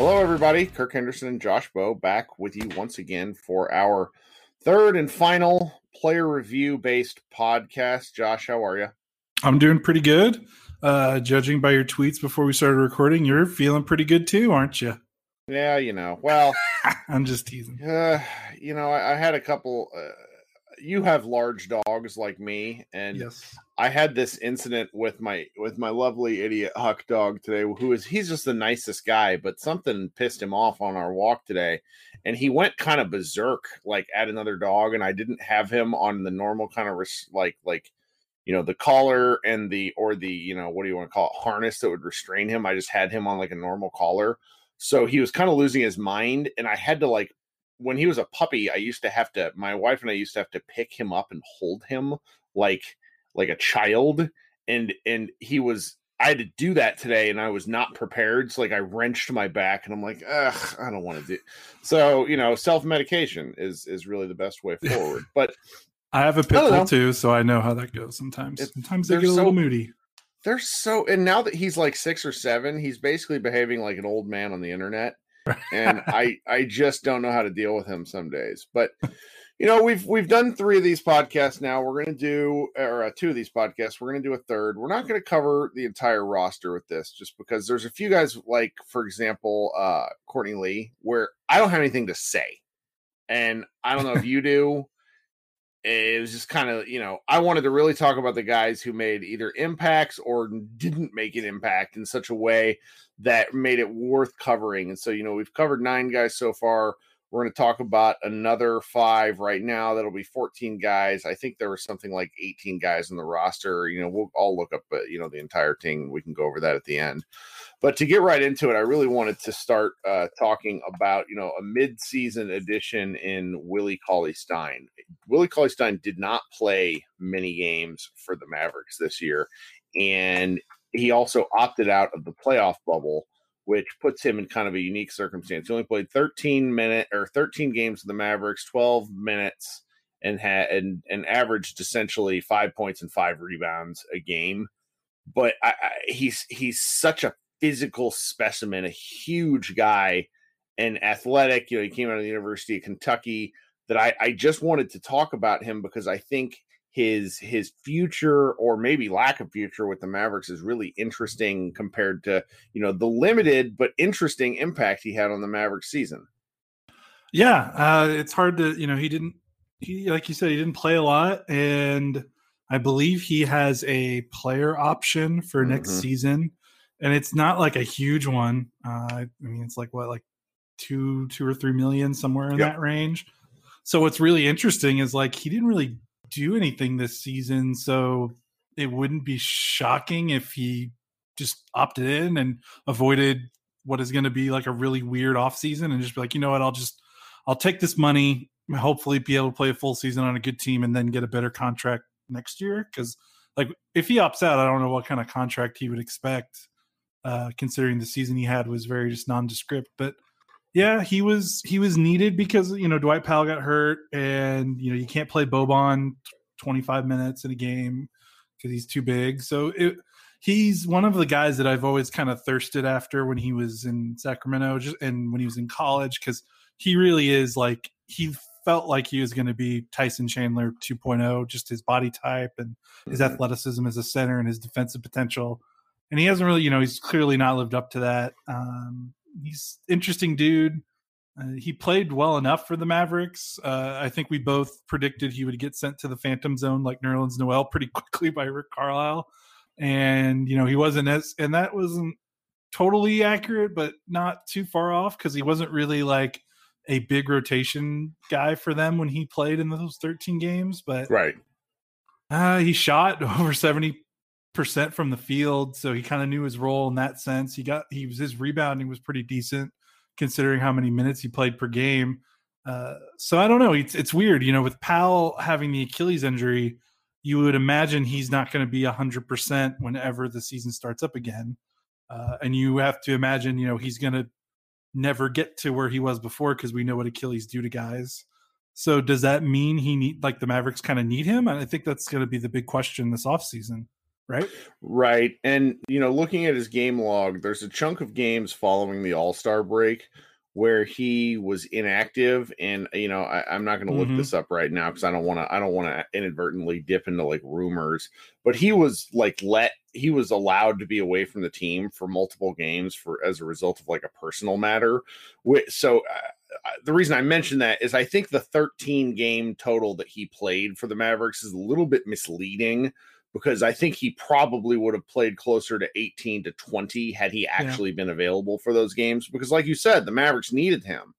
Hello, everybody. Kirk Henderson and Josh Bowe back with you once again for our third and final player review based podcast. Josh, how are you? I'm doing pretty good. Uh, judging by your tweets before we started recording, you're feeling pretty good too, aren't you? Yeah, you know. Well, I'm just teasing. Uh, you know, I, I had a couple. Uh, you have large dogs like me, and Yes. I had this incident with my with my lovely idiot Huck dog today, who is he's just the nicest guy, but something pissed him off on our walk today, and he went kind of berserk like at another dog, and I didn't have him on the normal kind of res- like like you know the collar and the or the you know what do you want to call it harness that would restrain him. I just had him on like a normal collar, so he was kind of losing his mind, and I had to like when he was a puppy, I used to have to my wife and I used to have to pick him up and hold him like like a child and and he was I had to do that today and I was not prepared. So like I wrenched my back and I'm like, ugh, I don't want to do so, you know, self-medication is is really the best way forward. But I have a pit I don't know. bull too, so I know how that goes sometimes. It- sometimes they they're get a little so- moody. they're so and now that he's like six or seven, he's basically behaving like an old man on the internet. and I I just don't know how to deal with him some days. But you know, we've we've done three of these podcasts now. We're going to do or uh, two of these podcasts. We're going to do a third. We're not going to cover the entire roster with this, just because there's a few guys like, for example, uh, Courtney Lee, where I don't have anything to say, and I don't know if you do. It was just kind of, you know, I wanted to really talk about the guys who made either impacts or didn't make an impact in such a way that made it worth covering. And so, you know, we've covered nine guys so far. We're going to talk about another five right now. That'll be 14 guys. I think there was something like 18 guys in the roster. You know, we'll all look up, uh, you know, the entire team. We can go over that at the end. But to get right into it, I really wanted to start uh, talking about, you know, a mid-season addition in Willie Cauley Stein. Willie Cauley Stein did not play many games for the Mavericks this year, and he also opted out of the playoff bubble which puts him in kind of a unique circumstance. He only played 13 minute or 13 games with the Mavericks, 12 minutes, and had and, and averaged essentially five points and five rebounds a game. But I, I, he's he's such a physical specimen, a huge guy and athletic. You know, he came out of the University of Kentucky. That I, I just wanted to talk about him because I think his his future or maybe lack of future with the Mavericks is really interesting compared to you know the limited but interesting impact he had on the Mavericks season. Yeah, uh, it's hard to you know he didn't he like you said he didn't play a lot, and I believe he has a player option for next Mhm. season, and it's not like a huge one. Uh, I mean, it's like what like two two or three million somewhere in Yep. that range. So what's really interesting is like he didn't really do anything this season, so it wouldn't be shocking if he just opted in and avoided what is going to be like a really weird off season and just be like, you know what, I'll just I'll take this money, hopefully be able to play a full season on a good team and then get a better contract next year. Cause like if he opts out, I don't know what kind of contract he would expect, uh, considering the season he had was very just nondescript. But yeah, he was he was needed because you know Dwight Powell got hurt, and you know you can't play Boban twenty five minutes in a game because he's too big. So it, he's one of the guys that I've always kind of thirsted after when he was in Sacramento, just and when he was in college, because he really is like he felt like he was going to be Tyson Chandler 2.0, just his body type and his Mhm. athleticism as a center and his defensive potential. And he hasn't really, you know, he's clearly not lived up to that. Um, he's interesting dude. Uh, he played well enough for the Mavericks. Uh, I think we both predicted he would get sent to the Phantom Zone like Nerlens Noel pretty quickly by Rick Carlisle, and you know he wasn't as and that wasn't totally accurate, but not too far off because he wasn't really like a big rotation guy for them when he played in those 13 games. But Right. uh, he shot over 70% from the field. So he kind of knew his role in that sense. He got, he was, his rebounding was pretty decent considering how many minutes he played per game. Uh, so I don't know. It's, it's weird, you know, with Powell having the Achilles injury, you would imagine he's not going to be 100% whenever the season starts up again. Uh, and you have to imagine, you know, he's going to never get to where he was before because we know what Achilles do to guys. So does that mean he need like the Mavericks kind of need him? And I think that's going to be the big question this offseason. Right? Right. And, you know, looking at his game log, there's a chunk of games following the All Star break where he was inactive and you know I, am not going to look Mhm. this up right now because i don't want to i don't want to inadvertently dip into like rumors but he was like let he was allowed to be away from the team for multiple games for as a result of like a personal matter so uh, uh, the reason i mention that is i think the 13 game total that he played for the mavericks is a little bit misleading because I think he probably would have played closer to 18 to 20 had he actually been available for those games. Because, like you said, the Mavericks needed him.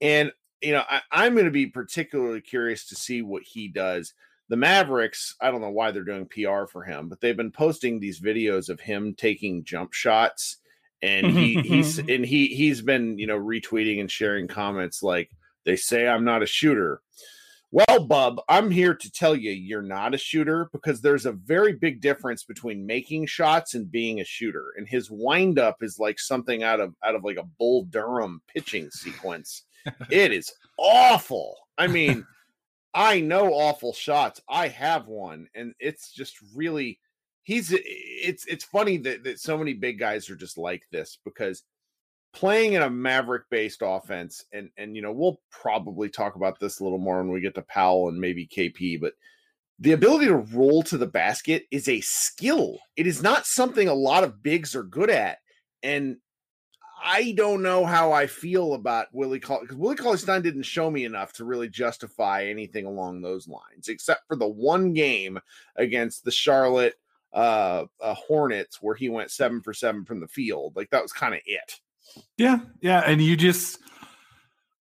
And, you know, I, I'm going to be particularly curious to see what he does. The Mavericks, I don't know why they're doing PR for him, but they've been posting these videos of him taking jump shots. And he he's and he he's been, you know, retweeting and sharing comments like they say I'm not a shooter. Well, Bub, I'm here to tell you you're not a shooter because there's a very big difference between making shots and being a shooter. And his windup is like something out of out of like a Bull Durham pitching sequence. it is awful. I mean, I know awful shots. I have one, and it's just really he's it's it's funny that, that so many big guys are just like this because playing in a maverick based offense and and you know we'll probably talk about this a little more when we get to Powell and maybe KP but the ability to roll to the basket is a skill it is not something a lot of bigs are good at and I don't know how I feel about Willie because Willie Cauley Stein didn't show me enough to really justify anything along those lines, except for the one game against the Charlotte uh, uh Hornets where he went seven for seven from the field. Like that was kind of it. Yeah, yeah, and you just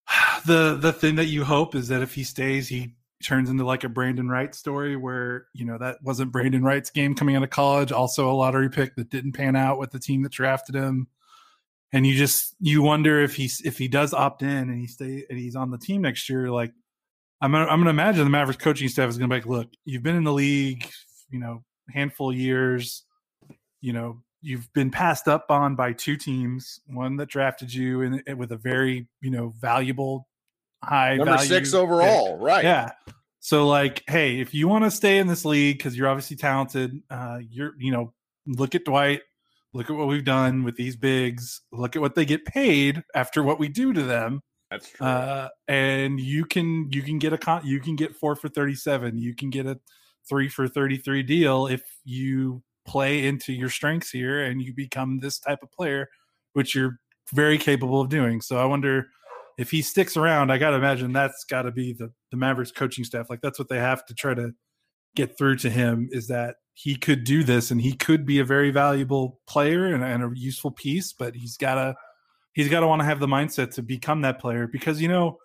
the the thing that you hope is that if he stays, he turns into like a Brandon Wright story where you know that wasn't Brandon Wright's game coming out of college, also a lottery pick that didn't pan out with the team that drafted him, and you just you wonder if he's if he does opt in and he stay and he's on the team next year, like I'm gonna, I'm gonna imagine the Mavericks coaching staff is gonna be like, look, you've been in the league, you know, handful of years, you know, you've been passed up on by two teams, one that drafted you in, in- with a very, you know, valuable high Number value six pick. overall, right? Yeah. So like, hey, if you want to stay in this league because you're obviously talented, uh, you're you know, look at Dwight, look at what we've done with these bigs, look at what they get paid after what we do to them, that's true. uh, and you can you can get a con- you can get four for thirty seven, you can get a three for thirty three deal if you play into your strengths here and you become this type of player, which you're very capable of doing. So I wonder if he sticks around. I got to imagine that's got to be the the Mavericks coaching staff. Like that's what they have to try to get through to him is that he could do this and he could be a very valuable player and, and a useful piece, but he's got to he's got to want to have the mindset to become that player because you know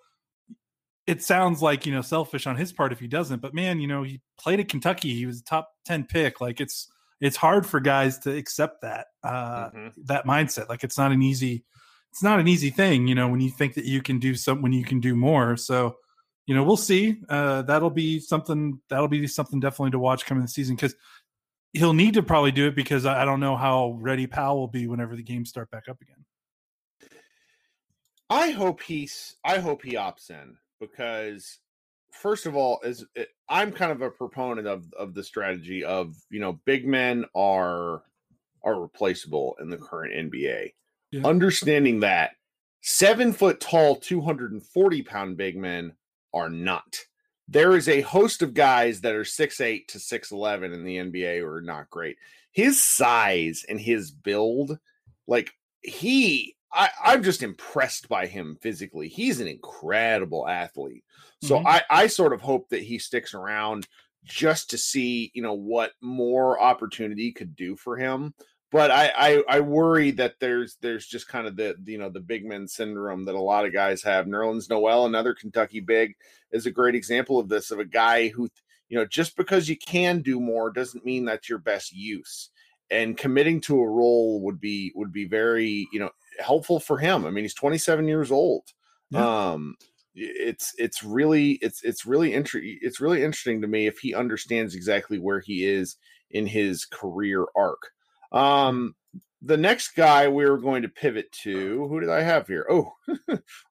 it sounds like you know selfish on his part if he doesn't but man you know he played at kentucky he was a top 10 pick like it's it's hard for guys to accept that uh Mhm. that mindset like it's not an easy it's not an easy thing you know when you think that you can do some when you can do more so you know we'll see uh that'll be something that'll be something definitely to watch coming the season because he'll need to probably do it because I I don't know how ready Powell will be whenever the games start back up again. I hope he's I hope he opts in because first of all is it, I'm kind of a proponent of of the strategy of you know big men are are replaceable in the mm. current NBA. Yeah. Understanding that seven foot tall, 240 pound big men are not. There is a host of guys that are six eight to 6'11 in the NBA who are not great. His size and his build, like he I, I'm just impressed by him physically. He's an incredible athlete. So Mhm. I, I sort of hope that he sticks around just to see, you know, what more opportunity could do for him. But I, I, I worry that there's there's just kind of the you know the big men syndrome that a lot of guys have. Nerlens Noel, another Kentucky big, is a great example of this of a guy who you know just because you can do more doesn't mean that's your best use. And committing to a role would be would be very you know helpful for him. I mean, he's 27 years old. Yeah. Um, it's it's really it's it's really interesting. It's really interesting to me if he understands exactly where he is in his career arc. Um, the next guy we are going to pivot to, who did I have here? Oh,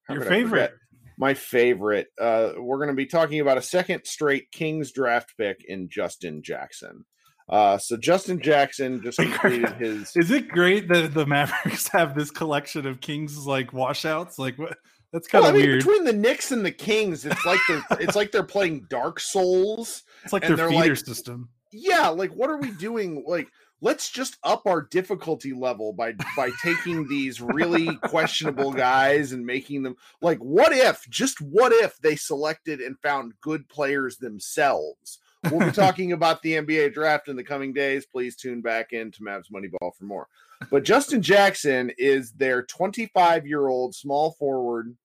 Your favorite. My favorite. Uh, we're going to be talking about a second straight Kings draft pick in Justin Jackson. Uh, so Justin Jackson just completed his. Is it great that the Mavericks have this collection of Kings like washouts? Like what? That's kind of well, I mean, weird. Between the Knicks and the Kings, it's like they're it's like they're playing Dark Souls. It's like their feeder like, system. Yeah, like what are we doing? Like let's just up our difficulty level by by taking these really questionable guys and making them like what if just what if they selected and found good players themselves we'll be talking about the nba draft in the coming days please tune back in to mavs moneyball for more but justin jackson is their 25 year old small forward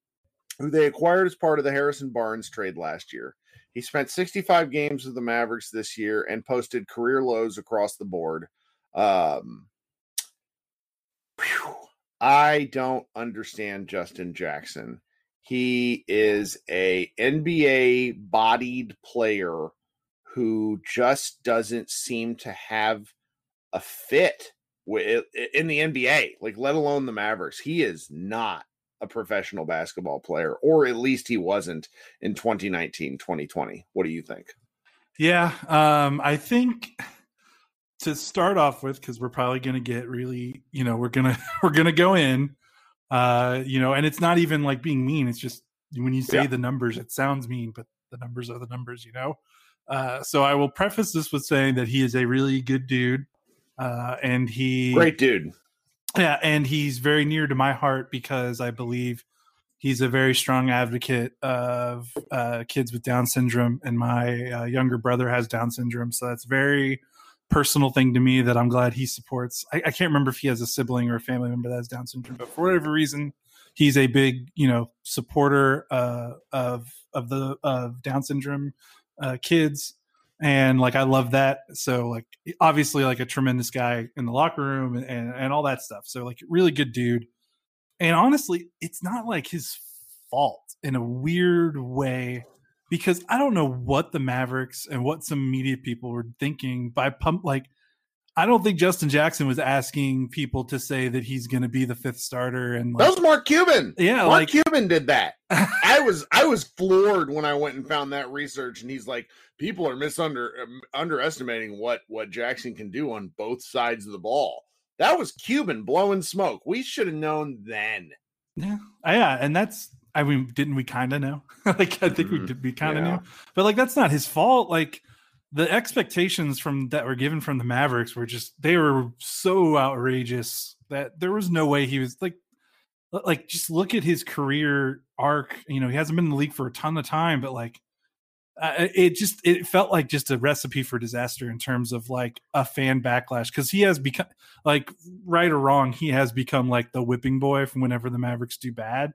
who they acquired as part of the harrison barnes trade last year he spent 65 games with the Mavericks this year and posted career lows across the board. Um, whew, I don't understand Justin Jackson. He is a NBA bodied player who just doesn't seem to have a fit in the NBA, like let alone the Mavericks. He is not a professional basketball player, or at least he wasn't in 2019, 2020. What do you think? Yeah, um, I think to start off with because we're probably going to get really you know we're gonna we're gonna go in uh you know and it's not even like being mean it's just when you say yeah. the numbers it sounds mean but the numbers are the numbers you know uh so i will preface this with saying that he is a really good dude uh and he great dude. Yeah and he's very near to my heart because i believe he's a very strong advocate of uh kids with down syndrome and my uh, younger brother has down syndrome. So that's very personal thing to me that I'm glad he supports. I, I, can't remember if he has a sibling or a family member that has Down syndrome, but for whatever reason, he's a big you know supporter uh, of of the of Down syndrome uh, kids, and like I love that. So like obviously like a tremendous guy in the locker room and and, and all that stuff. So like really good dude. And honestly, it's not like his fault in a weird way because I don't know what the Mavericks and what some media people were thinking by pump like I don't think Justin Jackson was asking people to say that he's going to be the fifth starter and like, that was Mark Cuban. Yeah, Mark like, Cuban did that. I was I was floored when I went and found that research, and he's like, people are misunder um, underestimating what what Jackson can do on both sides of the ball. That was Cuban blowing smoke. We should have known then. Yeah, yeah, and that's I mean, didn't we kind of know? like, I think mm-hmm. we did. We kind of yeah. knew, but like, that's not his fault. Like, the expectations from that were given from the Mavericks were just they were so outrageous that there was no way he was like, like just look at his career arc. You know, he hasn't been in the league for a ton of time, but like, uh, it just it felt like just a recipe for disaster in terms of like a fan backlash because he has become like right or wrong he has become like the whipping boy from whenever the Mavericks do bad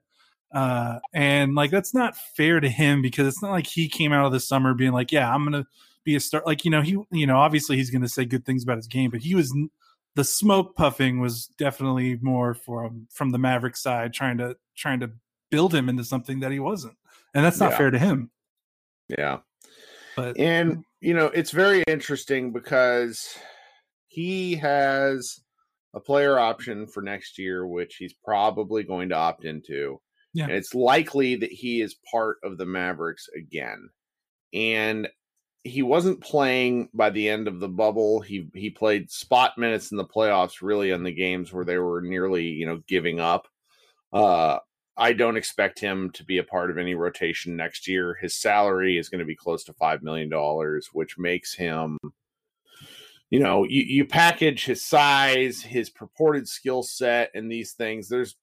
uh, and like that's not fair to him because it's not like he came out of the summer being like, yeah, I'm gonna be a star. Like you know, he you know obviously he's gonna say good things about his game, but he was the smoke puffing was definitely more from from the Maverick side, trying to trying to build him into something that he wasn't, and that's not yeah. fair to him. Yeah, but and you know it's very interesting because he has a player option for next year, which he's probably going to opt into. Yeah. And it's likely that he is part of the Mavericks again. And he wasn't playing by the end of the bubble. He he played spot minutes in the playoffs, really in the games where they were nearly, you know, giving up. Uh, I don't expect him to be a part of any rotation next year. His salary is going to be close to five million dollars, which makes him you know, you, you package his size, his purported skill set, and these things. There's,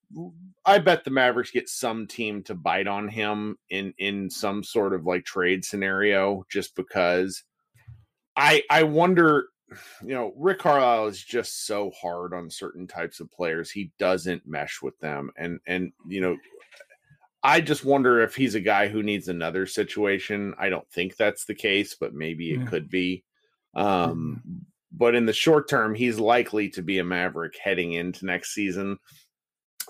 I bet the Mavericks get some team to bite on him in in some sort of like trade scenario, just because. I I wonder, you know, Rick Carlisle is just so hard on certain types of players. He doesn't mesh with them, and and you know, I just wonder if he's a guy who needs another situation. I don't think that's the case, but maybe it yeah. could be. Um, but in the short term, he's likely to be a Maverick heading into next season,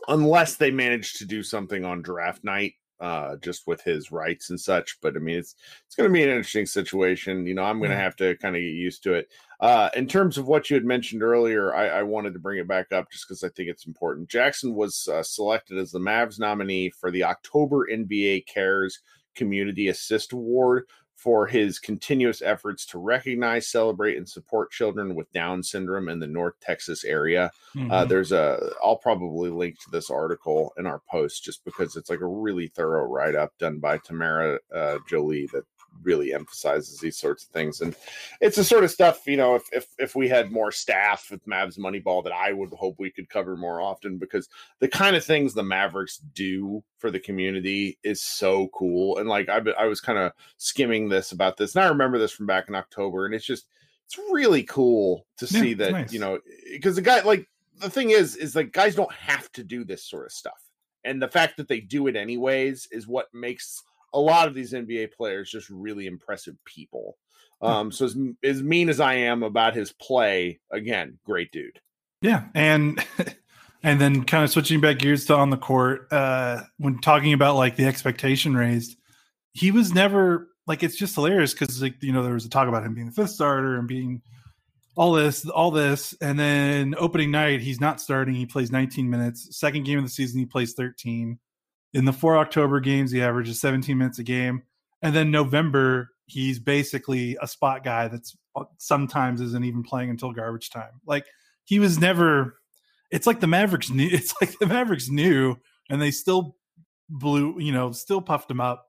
unless they manage to do something on draft night, uh, just with his rights and such. But I mean, it's it's going to be an interesting situation. You know, I'm going to have to kind of get used to it. Uh, in terms of what you had mentioned earlier, I, I wanted to bring it back up just because I think it's important. Jackson was uh, selected as the Mavs nominee for the October NBA Cares Community Assist Award for his continuous efforts to recognize, celebrate, and support children with Down syndrome in the North Texas area. Mm-hmm. Uh, there's a, I'll probably link to this article in our post just because it's like a really thorough write up done by Tamara uh, Jolie that really emphasizes these sorts of things. And it's the sort of stuff, you know, if if if we had more staff with Mavs Moneyball that I would hope we could cover more often because the kind of things the Mavericks do for the community is so cool. And like I I was kind of skimming this about this, and I remember this from back in October, and it's just it's really cool to yeah, see that nice. you know because the guy like the thing is is like guys don't have to do this sort of stuff and the fact that they do it anyways is what makes a lot of these NBA players just really impressive people. Hmm. Um, so as, as mean as I am about his play, again, great dude. Yeah, and and then kind of switching back gears to on the court, uh, when talking about like the expectation raised, he was never like it's just hilarious because like you know there was a talk about him being the fifth starter and being all this, all this, and then opening night he's not starting. He plays 19 minutes. Second game of the season he plays 13. In the four October games, he averages 17 minutes a game. And then November, he's basically a spot guy that's uh, sometimes isn't even playing until garbage time. Like he was never. It's like the Mavericks knew. It's like the Mavericks knew, and they still blew. You know, still puffed him up.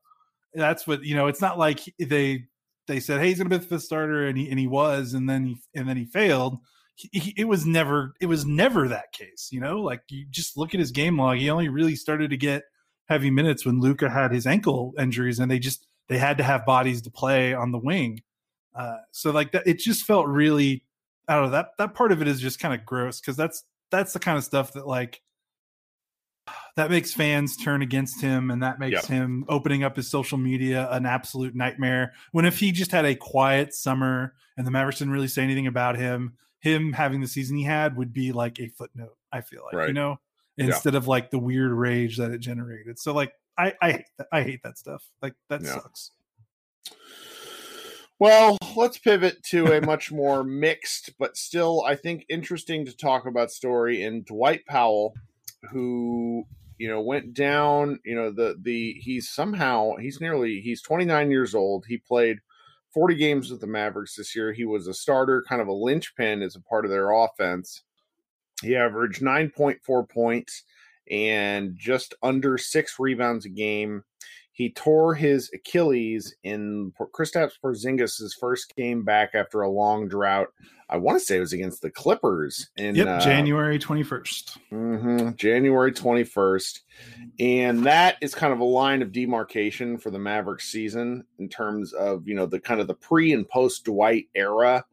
That's what you know. It's not like they they said, "Hey, he's going to be the fifth starter," and he and he was, and then he and then he failed. He, he, it was never it was never that case. You know, like you just look at his game log. He only really started to get heavy minutes when Luka had his ankle injuries, and they just they had to have bodies to play on the wing. Uh, so like that, it just felt really. I don't know that that part of it is just kind of gross because that's that's the kind of stuff that like that makes fans turn against him and that makes yep. him opening up his social media an absolute nightmare when if he just had a quiet summer and the mavericks didn't really say anything about him him having the season he had would be like a footnote i feel like right. you know instead yeah. of like the weird rage that it generated. So like I I hate that, I hate that stuff. Like that yeah. sucks. Well, let's pivot to a much more mixed but still I think interesting to talk about story in Dwight Powell who you know went down, you know the the he's somehow he's nearly he's 29 years old. He played 40 games with the Mavericks this year. He was a starter, kind of a linchpin as a part of their offense. He averaged 9.4 points and just under six rebounds a game. He tore his Achilles in Kristaps Porzingis' first game back after a long drought. I want to say it was against the Clippers in yep, uh, January 21st. Mm-hmm, January 21st. And that is kind of a line of demarcation for the Mavericks season in terms of, you know, the kind of the pre and post Dwight era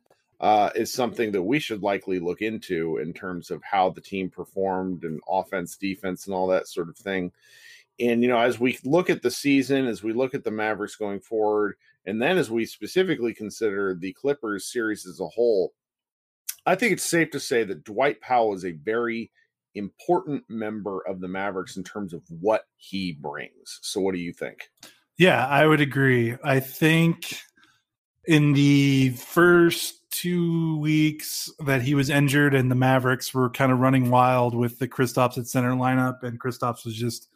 uh, is something that we should likely look into in terms of how the team performed and offense, defense, and all that sort of thing. And, you know, as we look at the season, as we look at the Mavericks going forward, and then as we specifically consider the Clippers series as a whole, I think it's safe to say that Dwight Powell is a very important member of the Mavericks in terms of what he brings. So, what do you think? Yeah, I would agree. I think in the first two weeks that he was injured and the Mavericks were kind of running wild with the Kristaps at center lineup, and Kristaps was just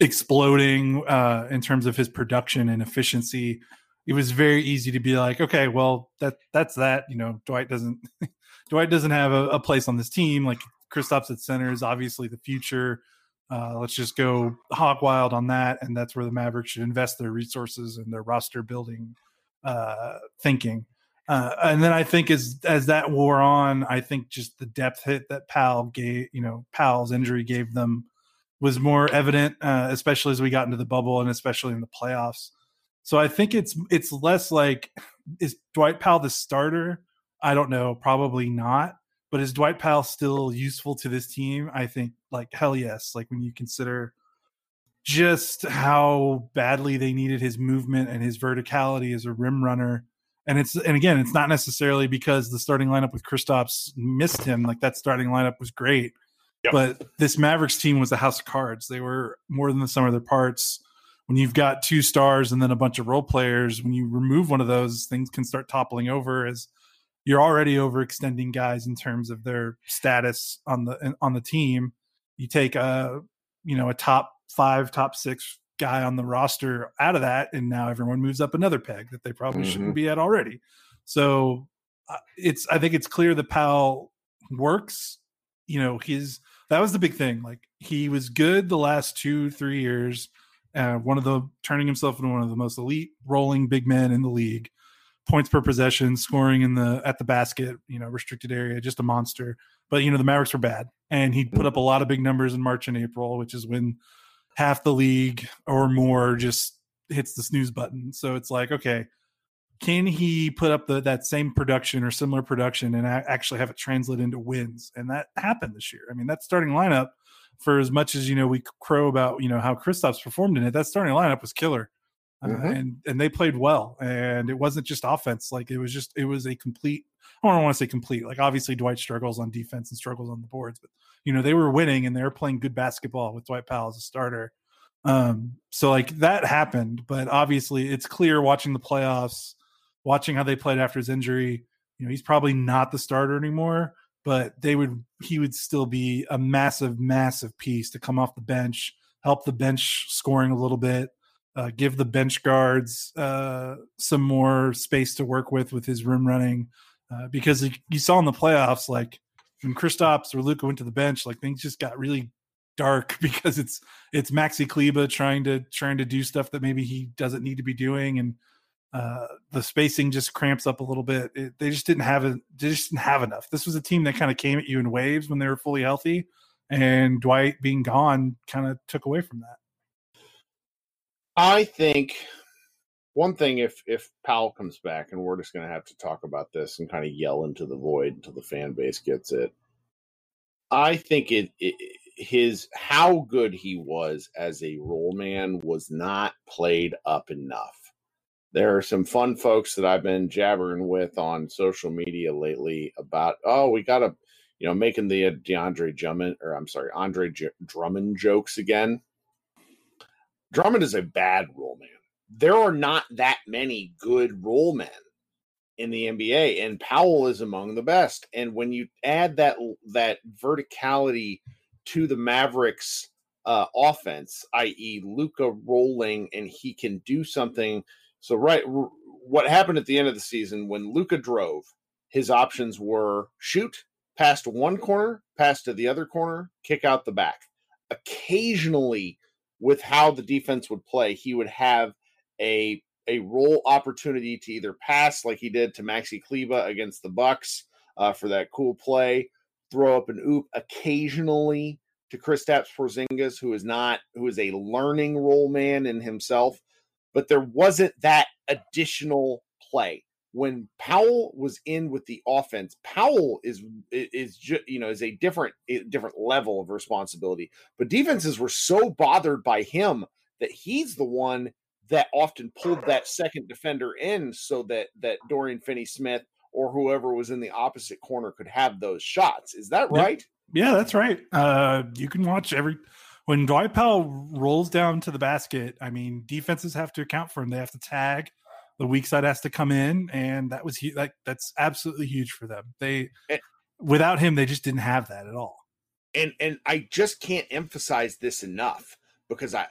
exploding uh, in terms of his production and efficiency. It was very easy to be like, okay, well, that that's that. You know, Dwight doesn't Dwight doesn't have a, a place on this team. Like Kristaps at center is obviously the future. Uh, let's just go hog wild on that, and that's where the Mavericks should invest their resources and their roster building uh, thinking. Uh, and then I think as as that wore on, I think just the depth hit that Powell gave, you know, Powell's injury gave them was more evident, uh, especially as we got into the bubble and especially in the playoffs. So I think it's it's less like is Dwight Powell the starter? I don't know, probably not. But is Dwight Powell still useful to this team? I think like hell yes. Like when you consider just how badly they needed his movement and his verticality as a rim runner and it's and again, it's not necessarily because the starting lineup with Kristaps missed him. Like that starting lineup was great, yep. but this Mavericks team was a house of cards. They were more than the sum of their parts. When you've got two stars and then a bunch of role players, when you remove one of those, things can start toppling over as you're already overextending guys in terms of their status on the on the team. You take a you know a top five, top six guy on the roster out of that, and now everyone moves up another peg that they probably mm-hmm. shouldn't be at already. So uh, it's I think it's clear that Powell works. You know, his that was the big thing. Like he was good the last two three years. Uh, one of the turning himself into one of the most elite rolling big men in the league. Points per possession, scoring in the at the basket, you know, restricted area, just a monster. But you know, the Mavericks were bad, and he put mm. up a lot of big numbers in March and April, which is when half the league or more just hits the snooze button. So it's like, okay, can he put up the that same production or similar production and actually have it translate into wins? And that happened this year. I mean, that starting lineup, for as much as you know, we crow about you know how Kristaps performed in it. That starting lineup was killer, mm-hmm. uh, and and they played well. And it wasn't just offense; like it was just it was a complete. I don't want to say complete. Like obviously Dwight struggles on defense and struggles on the boards, but you know they were winning and they were playing good basketball with Dwight Powell as a starter. Um, so like that happened, but obviously it's clear watching the playoffs watching how they played after his injury, you know, he's probably not the starter anymore, but they would he would still be a massive, massive piece to come off the bench, help the bench scoring a little bit, uh, give the bench guards uh, some more space to work with with his rim running, uh, because you saw in the playoffs like when Kristaps or Luka went to the bench, like things just got really dark because it's it's Maxi Kleber trying to trying to do stuff that maybe he doesn't need to be doing and uh, the spacing just cramps up a little bit. It, they just didn't have it. They just didn't have enough. This was a team that kind of came at you in waves when they were fully healthy, and Dwight being gone kind of took away from that. I think one thing if if Powell comes back, and we're just going to have to talk about this and kind of yell into the void until the fan base gets it. I think it, it his how good he was as a roll man was not played up enough there are some fun folks that I've been jabbering with on social media lately about, oh, we got to, you know, making the uh, DeAndre Drummond, or I'm sorry, Andre J- Drummond jokes again. Drummond is a bad roll man. There are not that many good roll men in the NBA, and Powell is among the best. And when you add that that verticality to the Mavericks uh, offense, i.e., Luka rolling, and he can do something so right, what happened at the end of the season when Luka drove, his options were shoot past one corner, pass to the other corner, kick out the back. Occasionally, with how the defense would play, he would have a a roll opportunity to either pass like he did to Maxi Kleber against the Bucks uh, for that cool play, throw up an oop occasionally to Kristaps Porzingis, who is not who is a learning roll man in himself but there wasn't that additional play when Powell was in with the offense. Powell is is just you know is a different different level of responsibility, but defenses were so bothered by him that he's the one that often pulled that second defender in so that that Dorian Finney-Smith or whoever was in the opposite corner could have those shots. Is that right? Yeah, that's right. Uh, you can watch every when Dwight Powell rolls down to the basket, I mean, defenses have to account for him. They have to tag. The weak side has to come in, and that was like that's absolutely huge for them. They and, without him, they just didn't have that at all. And and I just can't emphasize this enough because I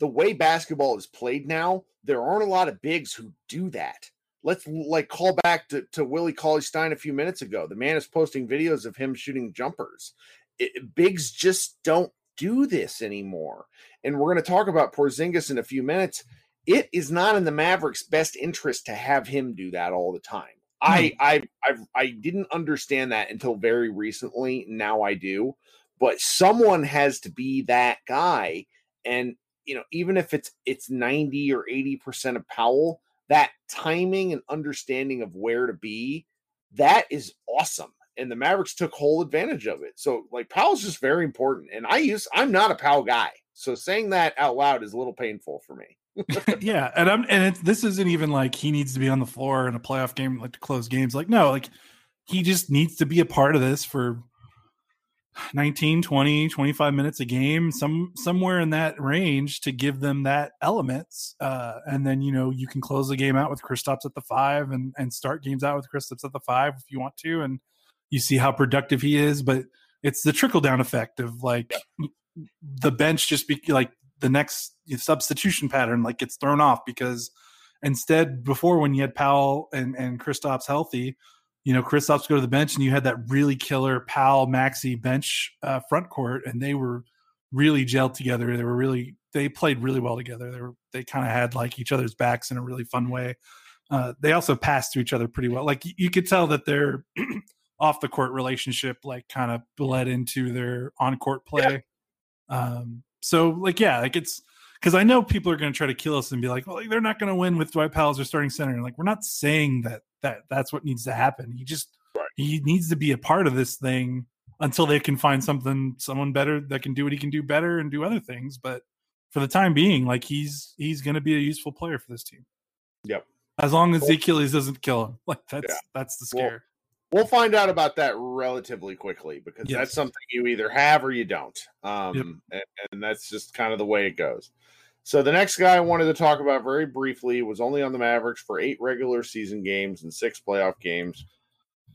the way basketball is played now, there aren't a lot of bigs who do that. Let's like call back to, to Willie Cauley Stein a few minutes ago. The man is posting videos of him shooting jumpers. It, bigs just don't do this anymore. And we're going to talk about Porzingis in a few minutes. It is not in the Mavericks' best interest to have him do that all the time. Hmm. I I I've, I didn't understand that until very recently. Now I do. But someone has to be that guy, and you know, even if it's it's ninety or eighty percent of Powell, that timing and understanding of where to be, that is awesome and the Mavericks took whole advantage of it. So like Powell's just very important. And I use I'm not a Powell guy. So saying that out loud is a little painful for me. yeah, and I'm and this isn't even like he needs to be on the floor in a playoff game like to close games. Like no, like he just needs to be a part of this for 19 20 25 minutes a game some somewhere in that range to give them that elements uh, and then you know you can close the game out with Chris Kristaps at the 5 and and start games out with Chris Kristaps at the 5 if you want to and you see how productive he is, but it's the trickle down effect of like the bench just be like the next substitution pattern like gets thrown off because instead before when you had Powell and and Kristaps healthy, you know Kristaps go to the bench and you had that really killer Powell Maxi bench uh, front court and they were really gelled together. They were really they played really well together. They were they kind of had like each other's backs in a really fun way. Uh, they also passed to each other pretty well. Like you could tell that their off the court relationship like kind of bled into their on court play. Yeah. Um, so like yeah, like it's because I know people are going to try to kill us and be like, well, like, they're not going to win with Dwight Powell as their starting center. And like we're not saying that that that's what needs to happen. He just right. he needs to be a part of this thing until they can find something someone better that can do what he can do better and do other things. But for the time being, like he's he's going to be a useful player for this team. Yep. As long as well, the Achilles doesn't kill him, like that's yeah. that's the scare. Well, we'll find out about that relatively quickly because yes. that's something you either have or you don't. Um, yep. and, and that's just kind of the way it goes. So the next guy I wanted to talk about very briefly was only on the Mavericks for eight regular season games and six playoff games.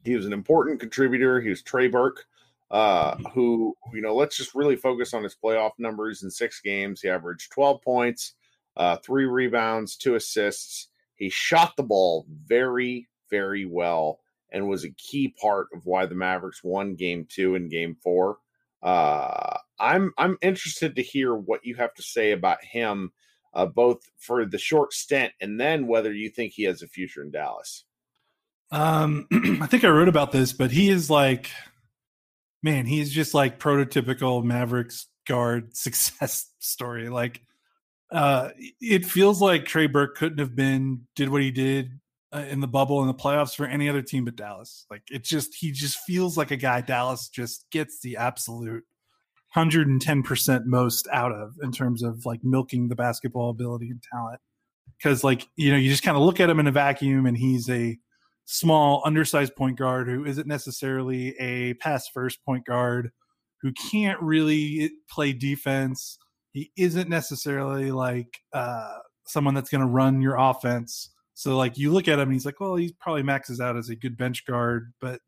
He was an important contributor. He was Trey Burke uh, who, you know, let's just really focus on his playoff numbers in six games. He averaged 12 points, uh, three rebounds, two assists. He shot the ball very, very well and was a key part of why the Mavericks won game two and game four. Uh, I'm I'm interested to hear what you have to say about him, uh, both for the short stint and then whether you think he has a future in Dallas. Um, I think I wrote about this, but he is like man, he's just like prototypical Mavericks guard success story. Like, uh, it feels like Trey Burke couldn't have been did what he did in the bubble in the playoffs for any other team but Dallas. Like, it just he just feels like a guy Dallas just gets the absolute 110% most out of in terms of like milking the basketball ability and talent. Because like you know, you just kind of look at him in a vacuum, and he's a small, undersized point guard who isn't necessarily a pass first point guard, who can't really play defense. He isn't necessarily like uh, someone that's going to run your offense. So, like, you look at him, and he's like, well, he probably maxes out as a good bench guard, but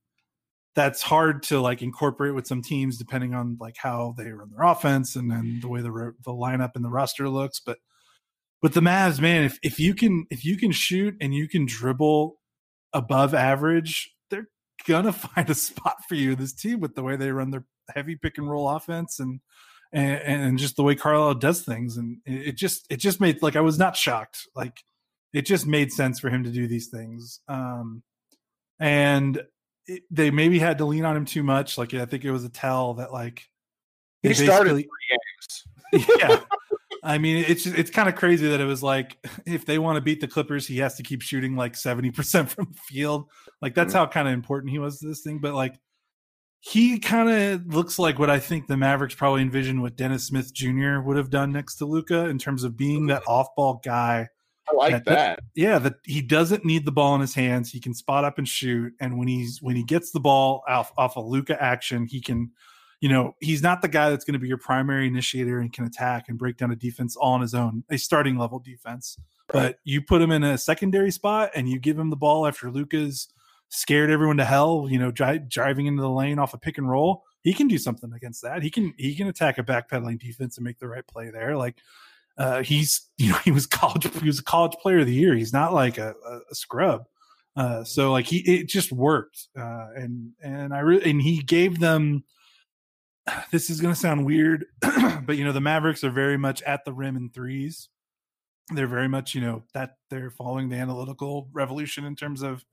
that's hard to like incorporate with some teams depending on like how they run their offense and then the way the the lineup and the roster looks. But with the Mavs, man, if if you can if you can shoot and you can dribble above average, they're gonna find a spot for you. This team with the way they run their heavy pick and roll offense and and, and just the way Carlisle does things, and it just it just made like I was not shocked. Like it just made sense for him to do these things. Um, and it, they maybe had to lean on him too much. Like I think it was a tell that like he started three games. yeah, I mean, it's it's kind of crazy that it was like if they want to beat the Clippers, he has to keep shooting like seventy percent from the field. Like that's mm-hmm. how kind of important he was to this thing. But like he kind of looks like what I think the Mavericks probably envisioned what Dennis Smith Jr. would have done next to Luka in terms of being that off ball guy. I like that, that. Yeah, that he doesn't need the ball in his hands. He can spot up and shoot. And when he's when he gets the ball off off a Luka action, he can you know, he's not the guy that's going to be your primary initiator and can attack and break down a defense all on his own, a starting level defense. Right. But you put him in a secondary spot and you give him the ball after Luka's scared everyone to hell, you know, dri- driving into the lane off a pick and roll. He can do something against that. He can he can attack a backpedaling defense and make the right play there. Like uh, he's you know he was college he was a college player of the year. He's not like a, a scrub. Uh, so like he it just worked uh, and and I really and he gave them this is going to sound weird, but you know the Mavericks are very much at the rim in threes. They're very much, you know, that they're following the analytical revolution in terms of,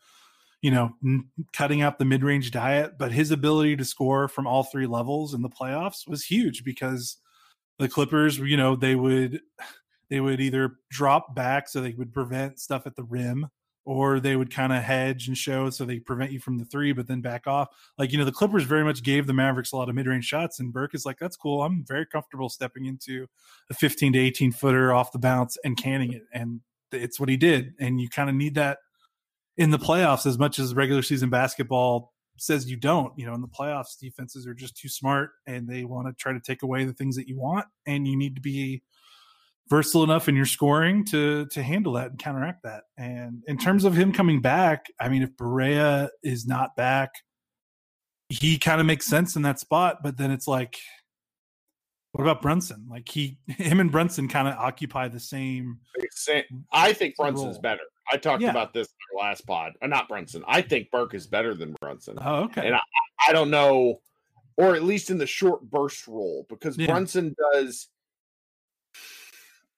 you know, cutting out the mid-range diet. But his ability to score from all three levels in the playoffs was huge because the Clippers, you know, they would they would either drop back so they would prevent stuff at the rim or they would kind of hedge and show so they prevent you from the three, but then back off. Like, you know, the Clippers very much gave the Mavericks a lot of mid range shots, and Burke is like, that's cool. I'm very comfortable stepping into a 15 to 18 footer off the bounce and canning it. And it's what he did. And you kind of need that in the playoffs as much as regular season basketball says you don't. You know, in the playoffs, defenses are just too smart and they want to try to take away the things that you want, and you need to be versatile enough in your scoring to to handle that and counteract that. And in terms of him coming back, I mean, if Barea is not back, he kind of makes sense in that spot. But then it's like What about Brunson? Like he, him and Brunson kind of occupy the same. I think Brunson's role. better. I talked yeah. about this in our last pod. Uh, not Brunson. I think Burke is better than Brunson. Oh, okay. And I, I don't know, or at least in the short burst role, because yeah. Brunson does.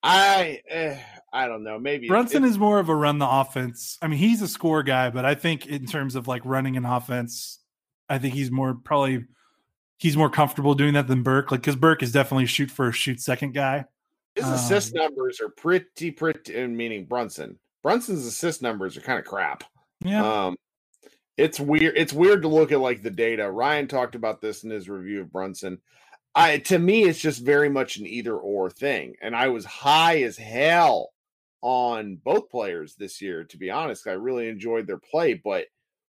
I eh, I don't know. Maybe Brunson is more of a run the offense. I mean, he's a score guy, but I think in terms of like running an offense, I think he's more probably he's more comfortable doing that than Burke. Like because Burke is definitely shoot first, shoot second guy. His assist um, numbers are pretty pretty. Meaning Brunson. Brunson's assist numbers are kind of crap. Yeah. Um, it's weird. It's weird to look at like the data. Ryan talked about this in his review of Brunson. I to me, it's just very much an either or thing. And I was high as hell on both players this year. To be honest, I really enjoyed their play. But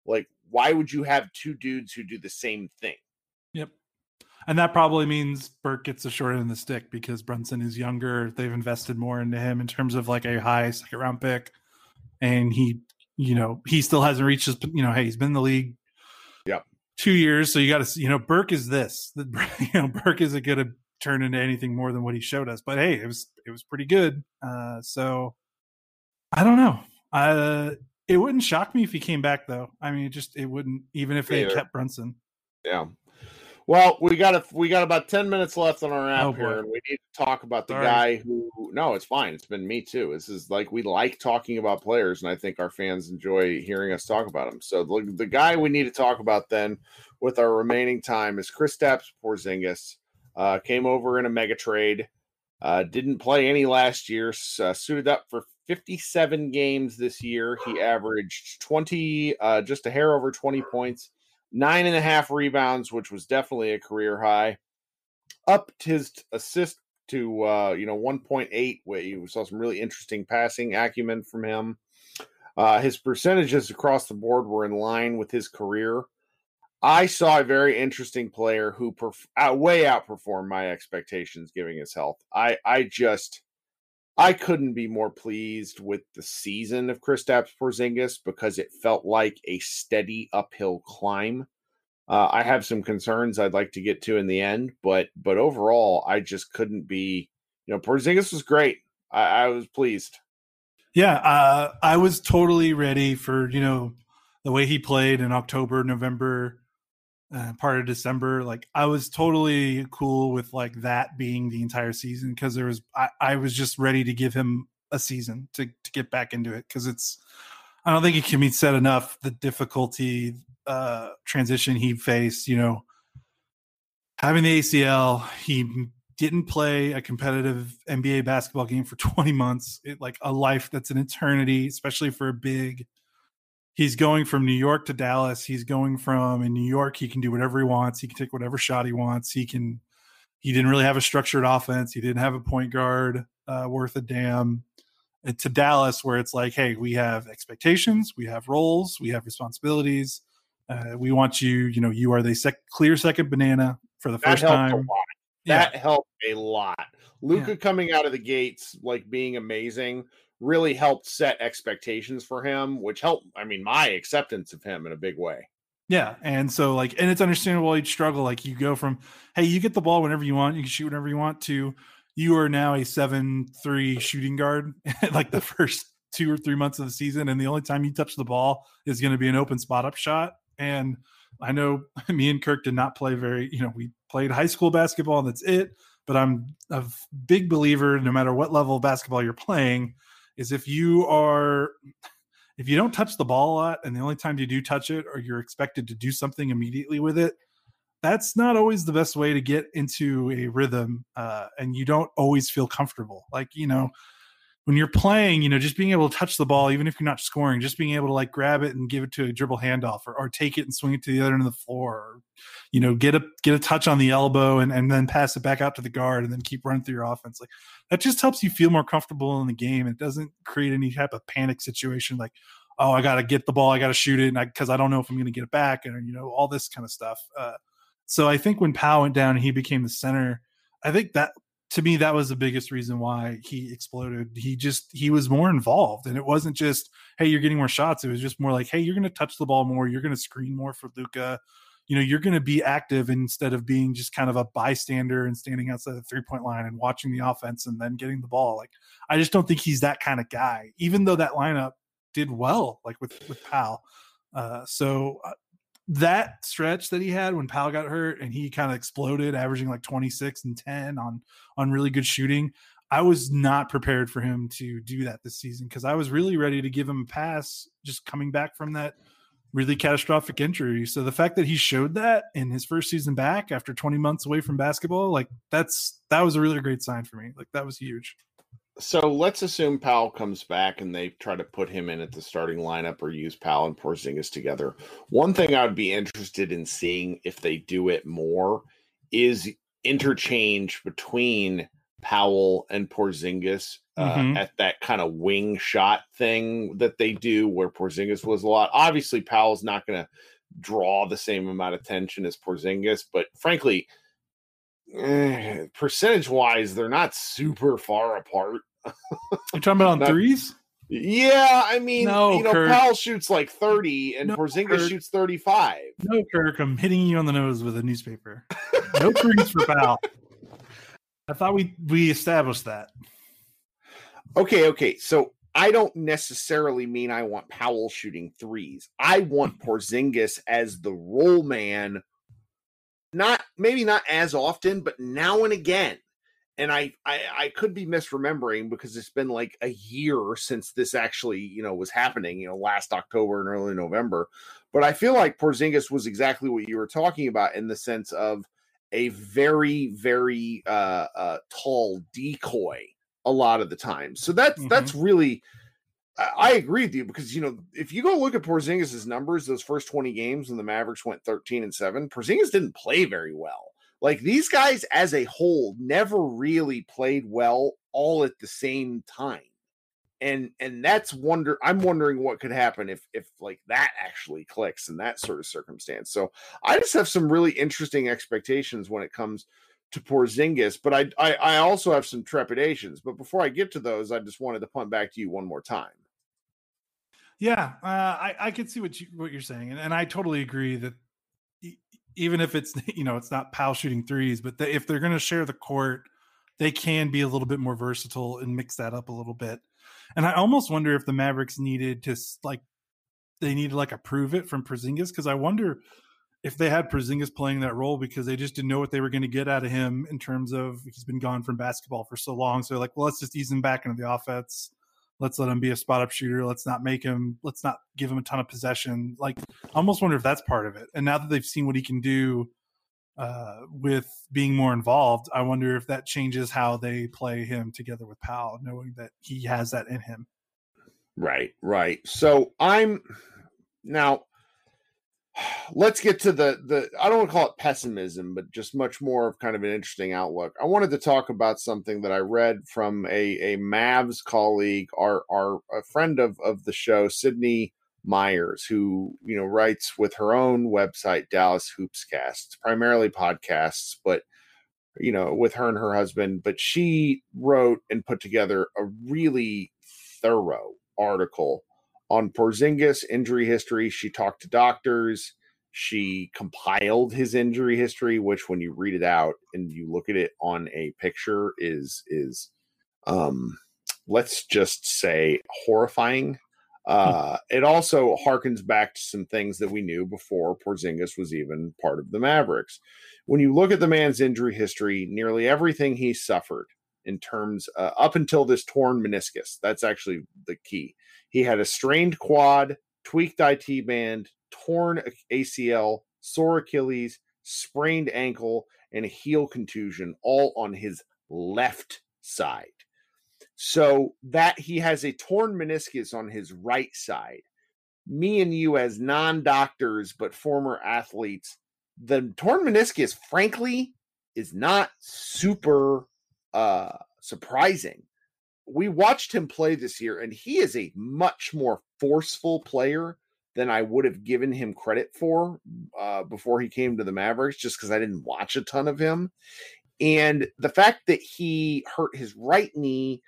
like, why would you have two dudes who do the same thing? Yep. And that probably means Burke gets the short end of the stick because Brunson is younger. They've invested more into him in terms of like a high second round pick. And he, you know, he still hasn't reached his, you know, hey, he's been in the league. Yep two years. So you got to, you know, Burke is this. You know, Burke isn't going to turn into anything more than what he showed us. But hey, it was it was pretty good. Uh, so I don't know. Uh, it wouldn't shock me if he came back though. I mean, it just it wouldn't even if they kept Brunson. Yeah. Well, we got a, we got about ten minutes left on our app oh, here, and we need to talk about the Sorry. guy who. No, it's fine. It's been me too. This is like we like talking about players, and I think our fans enjoy hearing us talk about them. So the, the guy we need to talk about then, with our remaining time, is Kristaps Porzingis. Uh, came over in a mega trade. Uh, didn't play any last year. Uh, suited up for 57 games this year. He averaged 20, uh, just a hair over 20 points nine and a half rebounds, which was definitely a career high. Upped his assist to uh, you know 1.8. Where you saw some really interesting passing acumen from him. Uh, his percentages across the board were in line with his career. I saw a very interesting player who perf- uh, way outperformed my expectations, giving his health. I I just I couldn't be more pleased with the season of Kristaps Porzingis because it felt like a steady uphill climb. Uh, I have some concerns I'd like to get to in the end, but but overall, I just couldn't be. You know, Porzingis was great. I, I was pleased. Yeah, uh, I was totally ready for you know the way he played in October, November, uh, part of December. Like I was totally cool with like that being the entire season because there was I, I was just ready to give him a season to to get back into it because it's I don't think it can be said enough the difficulty uh transition he faced. You know, having the ACL, he didn't play a competitive NBA basketball game for 20 months. It, like a life that's an eternity, especially for a big he's going from New York to Dallas. He's going from in New York, he can do whatever he wants. He can take whatever shot he wants. He can. He didn't really have a structured offense. He didn't have a point guard uh, worth a damn. And to Dallas, where it's like, hey, we have expectations, we have roles, we have responsibilities. Uh, we want you. You know, you are the sec- clear second banana for the that first time. That yeah. helped a lot. Luka yeah. coming out of the gates like being amazing really helped set expectations for him, which helped, I mean, my acceptance of him in a big way. Yeah. And so, like, and it's understandable you'd struggle. Like, you go from, hey, you get the ball whenever you want, you can shoot whenever you want, to you are now a 7 3 shooting guard, like the first two or three months of the season. And the only time you touch the ball is going to be an open spot up shot. And I know me and Kirk did not play very, you know, we played high school basketball and that's it. But I'm a big believer, no matter what level of basketball you're playing, is if you are if you don't touch the ball a lot and the only time you do touch it or you're expected to do something immediately with it that's not always the best way to get into a rhythm uh, and you don't always feel comfortable like you know when you're playing, you know, just being able to touch the ball, even if you're not scoring, just being able to like grab it and give it to a dribble handoff or, or take it and swing it to the other end of the floor, or, you know, get a get a touch on the elbow and, and then pass it back out to the guard and then keep running through your offense. Like that just helps you feel more comfortable in the game. It doesn't create any type of panic situation like, oh, I got to get the ball, I got to shoot it, and because I, I, don't know if I'm going to get it back, and you know all this kind of stuff. Uh, so I think when Powell went down he became the center, I think that to me that was the biggest reason why he exploded he just he was more involved and it wasn't just hey you're getting more shots it was just more like hey you're going to touch the ball more you're going to screen more for luka you know, you're going to be active instead of being just kind of a bystander and standing outside the three point line and watching the offense and then getting the ball. Like, I just don't think he's that kind of guy, even though that lineup did well, like with, with Powell. Uh, so uh, that stretch that he had when Powell got hurt and he kind of exploded, averaging like 26 and 10 on, on really good shooting. I was not prepared for him to do that this season because I was really ready to give him a pass just coming back from that really catastrophic injury. So the fact that he showed that in his first season back after 20 months away from basketball, like that's that was a really great sign for me. Like that was huge. So let's assume Powell comes back and they try to put him in at the starting lineup or use Powell and Porzingis together. One thing I would be interested in seeing if they do it more is interchange between Powell and Porzingis uh, mm-hmm. at that kind of wing shot thing that they do, where Porzingis was a lot. Obviously, Powell's not going to draw the same amount of attention as Porzingis, but frankly, eh, percentage wise, they're not super far apart. You're talking about on not, threes? Yeah, I mean, no, you know, Kirk. Powell shoots like 30 and no, Porzingis Kirk. shoots 35. No, Kirk, I'm hitting you on the nose with a newspaper. No threes for Powell. I thought we we established that. Okay, okay. So I don't necessarily mean I want Powell shooting threes. I want Porzingis as the roll man. Not maybe not as often, but now and again. And I, I I could be misremembering because it's been like a year since this actually, you know, was happening, you know, last October and early November. But I feel like Porzingis was exactly what you were talking about in the sense of a very very uh, uh, tall decoy a lot of the time. So that's mm-hmm. that's really I agree with you because you know if you go look at Porzingis' numbers, those first 20 games when the Mavericks went 13 and 7, Porzingis didn't play very well. Like these guys as a whole never really played well all at the same time and and that's wonder i'm wondering what could happen if if like that actually clicks in that sort of circumstance so i just have some really interesting expectations when it comes to Porzingis, but I, I I also have some trepidations. But before I get to those, I just wanted to punt back to you one more time. Yeah, uh, I I can see what you what you're saying, and, and I totally agree that even if it's you know it's not Powell shooting threes, but if they're going to share the court, they can be a little bit more versatile and mix that up a little bit. And I almost wonder if the Mavericks needed to like they needed like approve it from Porzingis because I wonder if they had Porzingis playing that role because they just didn't know what they were going to get out of him in terms of he's been gone from basketball for so long. So like, well, let's just ease him back into the offense. Let's let him be a spot up shooter. Let's not make him. Let's not give him a ton of possession. Like, I almost wonder if that's part of it. And now that they've seen what he can do uh, with being more involved, I wonder if that changes how they play him together with Powell, knowing that he has that in him. Right, right. So I'm now. Let's get to the the. I don't want to call it pessimism, but just much more of kind of an interesting outlook. I wanted to talk about something that I read from a a Mavs colleague, our our a friend of of the show, Sydney Myers, who you know writes with her own website, Dallas Hoopscast. Primarily podcasts, but you know, with her and her husband. But she wrote and put together a really thorough article on Porzingis injury history. She talked to doctors. She compiled his injury history, which, when you read it out and you look at it on a picture, is is um, let's just say horrifying. Uh, it also harkens back to some things that we knew before Porzingis was even part of the Mavericks. When you look at the man's injury history, nearly everything he suffered in terms uh, up until this torn meniscus, that's actually the key. He had a strained quad, tweaked IT band, torn ACL, sore Achilles, sprained ankle, and a heel contusion, all on his left side. So that he has a torn meniscus on his right side. Me and you, as non doctors but former athletes, the torn meniscus, frankly, is not super uh, surprising. We watched him play this year, and he is a much more forceful player than I would have given him credit for uh, before he came to the Mavericks, just because I didn't watch a ton of him. And the fact that he hurt his right knee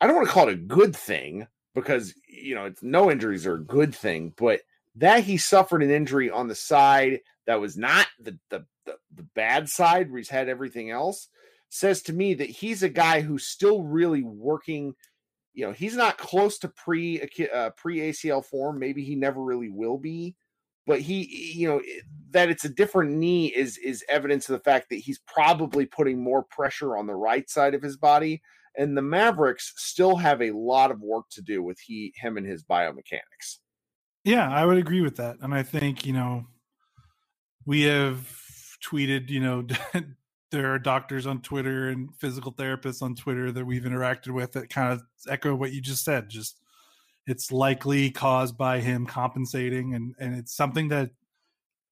I don't want to call it a good thing because you know it's no injuries are a good thing, but that he suffered an injury on the side that was not the the the, the bad side where he's had everything else says to me that he's a guy who's still really working you know he's not close to pre uh, pre ACL form maybe he never really will be but he you know that it's a different knee is is evidence of the fact that he's probably putting more pressure on the right side of his body and the Mavericks still have a lot of work to do with he him and his biomechanics. Yeah, I would agree with that. And I think, you know, we have tweeted, you know, there are doctors on Twitter and physical therapists on Twitter that we've interacted with that kind of echo what you just said. Just it's likely caused by him compensating and and it's something that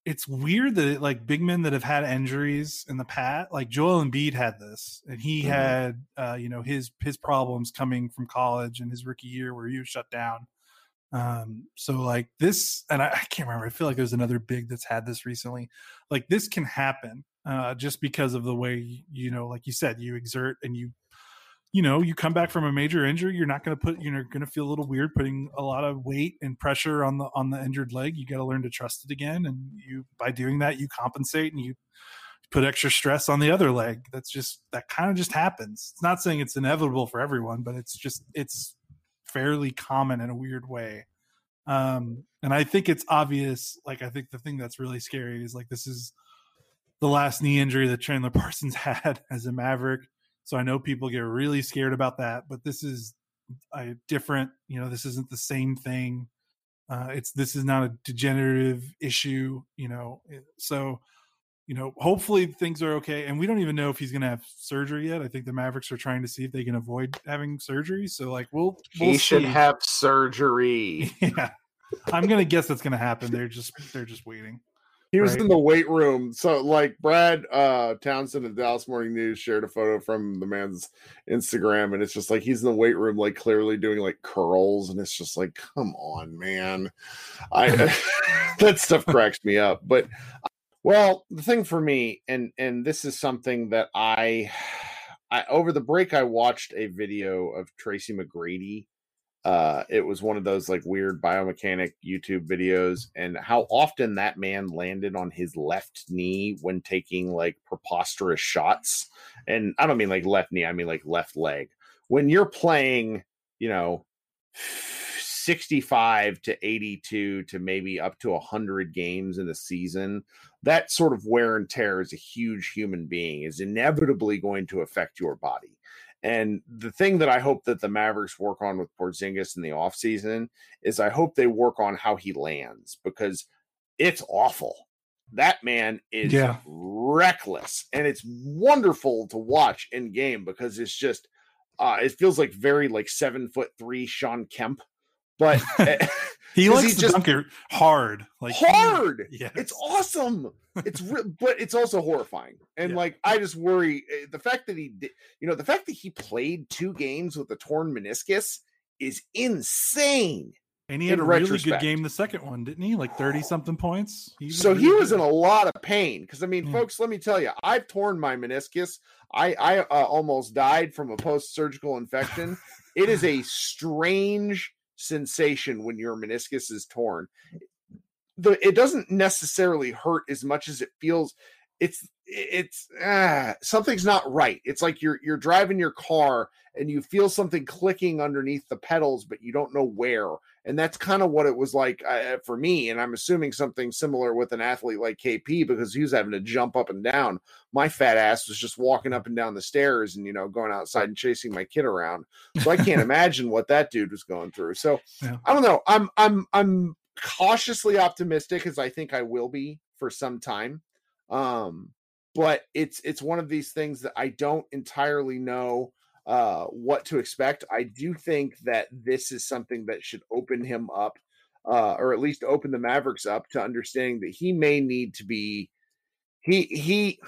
it's weird that it, like big men that have had injuries in the past, like Joel Embiid had this, and he mm-hmm. had uh, you know his his problems coming from college and his rookie year where he was shut down. Um, so like this, and I, I can't remember. I feel like there's another big that's had this recently. Like this can happen uh, just because of the way you know, like you said, you exert and you you know, you come back from a major injury, you're not going to put, you're going to feel a little weird putting a lot of weight and pressure on the on the injured leg. You got to learn to trust it again, and you by doing that, you compensate and you put extra stress on the other leg. That's just that kind of just happens. It's not saying it's inevitable for everyone, but it's just it's fairly common in a weird way. Um, and I think it's obvious. Like I think the thing that's really scary is like this is the last knee injury that Chandler Parsons had as a Maverick so I know people get really scared about that, but this is a different, you know, this isn't the same thing. Uh, it's this is not a degenerative issue, you know. Eh, so, you know, hopefully things are okay. And we don't even know if he's going to have surgery yet. I think the Mavericks are trying to see if they can avoid having surgery. So, like, we'll, we'll he should see. have surgery. yeah, I'm going to guess that's going to happen. They're just they're just waiting. He was right. in the weight room. So like Brad uh Townsend of Dallas Morning News shared a photo from the man's Instagram and it's just like he's in the weight room like clearly doing like curls and it's just like come on man. I that stuff cracks me up. But well, the thing for me and and this is something that I I over the break I watched a video of Tracy McGrady uh it was one of those like weird biomechanic youtube videos and how often that man landed on his left knee when taking like preposterous shots. And i don't mean like left knee i mean like left leg. When you're playing you know 65 to 82 to maybe up to 100 games in a season that sort of wear and tear as a huge human being is inevitably going to affect your body and the thing that I hope that the Mavericks work on with Porzingis in the offseason is I hope they work on how he lands because it's awful. That man is yeah. reckless and it's wonderful to watch in game because it's just uh it feels like very like seven foot three Shawn Kemp but eh, he likes he to just, dunk it hard, like hard. Yeah, it's awesome. It's re- but it's also horrifying, and yeah. like I just worry eh, the fact that he did, you know, the fact that he played two games with a torn meniscus is insane. And he had a really good game the second one, didn't he? Like 30 something points. He so really he was good. in a lot of pain. Because I mean, yeah. folks, let me tell you, I've torn my meniscus. I I uh, almost died from a post surgical infection. it is a strange sensation when your meniscus is torn. The, it doesn't necessarily hurt as much as it feels. It's it's ah, something's not right. It's like you're you're driving your car and you feel something clicking underneath the pedals, but you don't know where. And that's kind of what it was like uh, for me. And I'm assuming something similar with an athlete like KP because he was having to jump up and down. My fat ass was just walking up and down the stairs and, you know, going outside and chasing my kid around. So I can't imagine what that dude was going through. So yeah. I don't know. I'm, I'm, I'm cautiously optimistic as I think I will be for some time. Um, but it's, it's one of these things that I don't entirely know uh, what to expect. I do think that this is something that should open him up, uh, or at least open the Mavericks up to understanding that he may need to be. He he.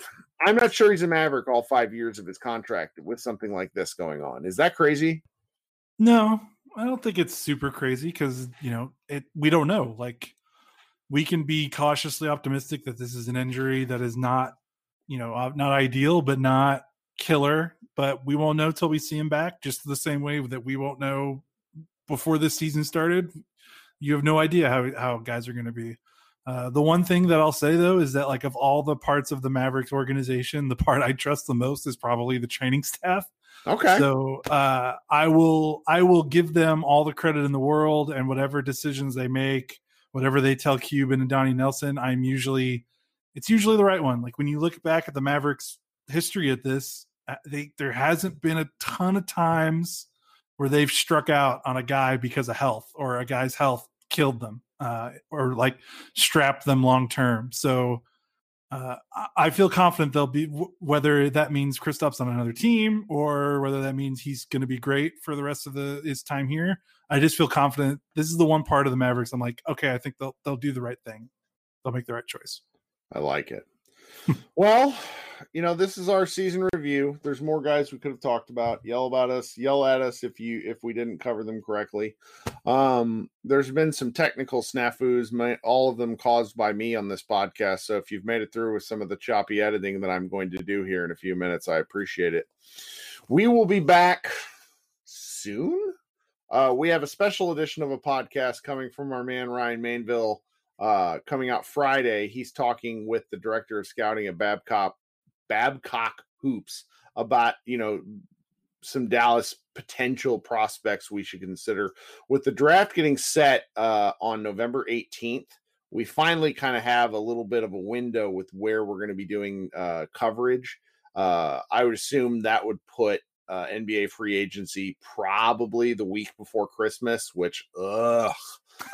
I'm not sure he's a Maverick all five years of his contract with something like this going on. Is that crazy? No, I don't think it's super crazy because you know it. We don't know. Like we can be cautiously optimistic that this is an injury that is not, you know, not ideal, but not killer but we won't know till we see him back. Just the same way that we won't know before this season started. You have no idea how how guys are going to be. Uh, the one thing that I'll say though is that like of all the parts of the Mavericks organization, the part I trust the most is probably the training staff. Okay. So uh, I will I will give them all the credit in the world and whatever decisions they make, whatever they tell Cuban and Donnie Nelson, I'm usually it's usually the right one. Like when you look back at the Mavericks history at this, uh, they there hasn't been a ton of times where they've struck out on a guy because of health or a guy's health killed them uh, or like strapped them long term. So uh, I feel confident they'll be whether that means Kristaps on another team or whether that means he's going to be great for the rest of the his time here. I just feel confident. This is the one part of the Mavericks. I'm like, okay, I think they'll they'll do the right thing. They'll make the right choice. I like it. Well, you know, this is our season review. There's more guys we could have talked about. Yell about us, yell at us if you if we didn't cover them correctly. Um, there's been some technical snafus, my, all of them caused by me on this podcast. So if you've made it through with some of the choppy editing that I'm going to do here in a few minutes, I appreciate it. We will be back soon. Uh, we have a special edition of a podcast coming from our man Ryan Mainville uh, coming out Friday. He's talking with the director of scouting at Babcock Babcock Hoops about you know some Dallas potential prospects we should consider. With the draft getting set uh, on November 18th, we finally kind of have a little bit of a window with where we're going to be doing uh, coverage. Uh, I would assume that would put uh, NBA free agency probably the week before Christmas, which ugh.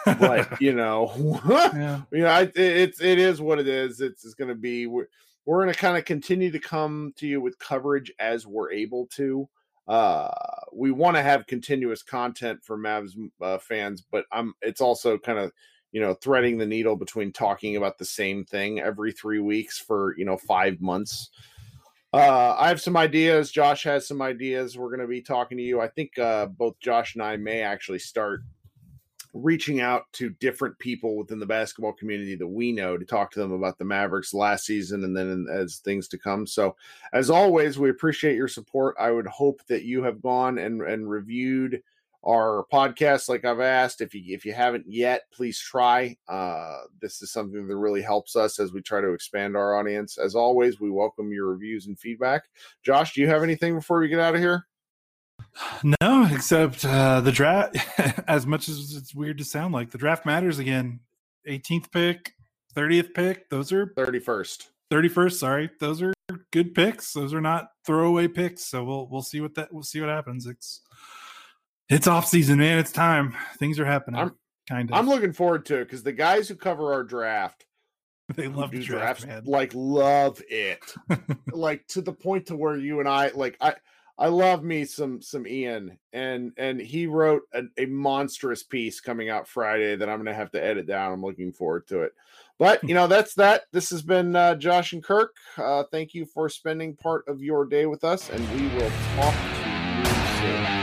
But you know, yeah. you know, I, it's it is what it is. It's, it's going to be. We're, we're going to kind of continue to come to you with coverage as we're able to. Uh, we want to have continuous content for Mavs uh, fans, but I'm. It's also kind of you know threading the needle between talking about the same thing every three weeks for you know five months. Uh, I have some ideas. Josh has some ideas. We're going to be talking to you. I think uh, both Josh and I may actually start reaching out to different people within the basketball community that we know to talk to them about the Mavericks last season and then as things to come. So, as always, we appreciate your support. I would hope that you have gone and, and reviewed our podcast like I've asked. If you if you haven't yet, please try. Uh, this is something that really helps us as we try to expand our audience. As always, we welcome your reviews and feedback. Josh, do you have anything before we get out of here? No, except uh, the draft. as much as it's weird to sound like, the draft matters again. 18th pick, 30th pick. Those are 31st. 31st. Sorry, those are good picks. Those are not throwaway picks. So we'll we'll see what that we'll see what happens. It's it's off season, man. It's time. Things are happening. I'm, kind of. I'm looking forward to it because the guys who cover our draft they love the draft, drafts, like love it like to the point to where you and i like i I love me some some Ian, and and he wrote a, a monstrous piece coming out Friday that I'm going to have to edit down. I'm looking forward to it. But you know that's that. This has been uh, Josh and Kirk. Uh, thank you for spending part of your day with us, and we will talk to you soon.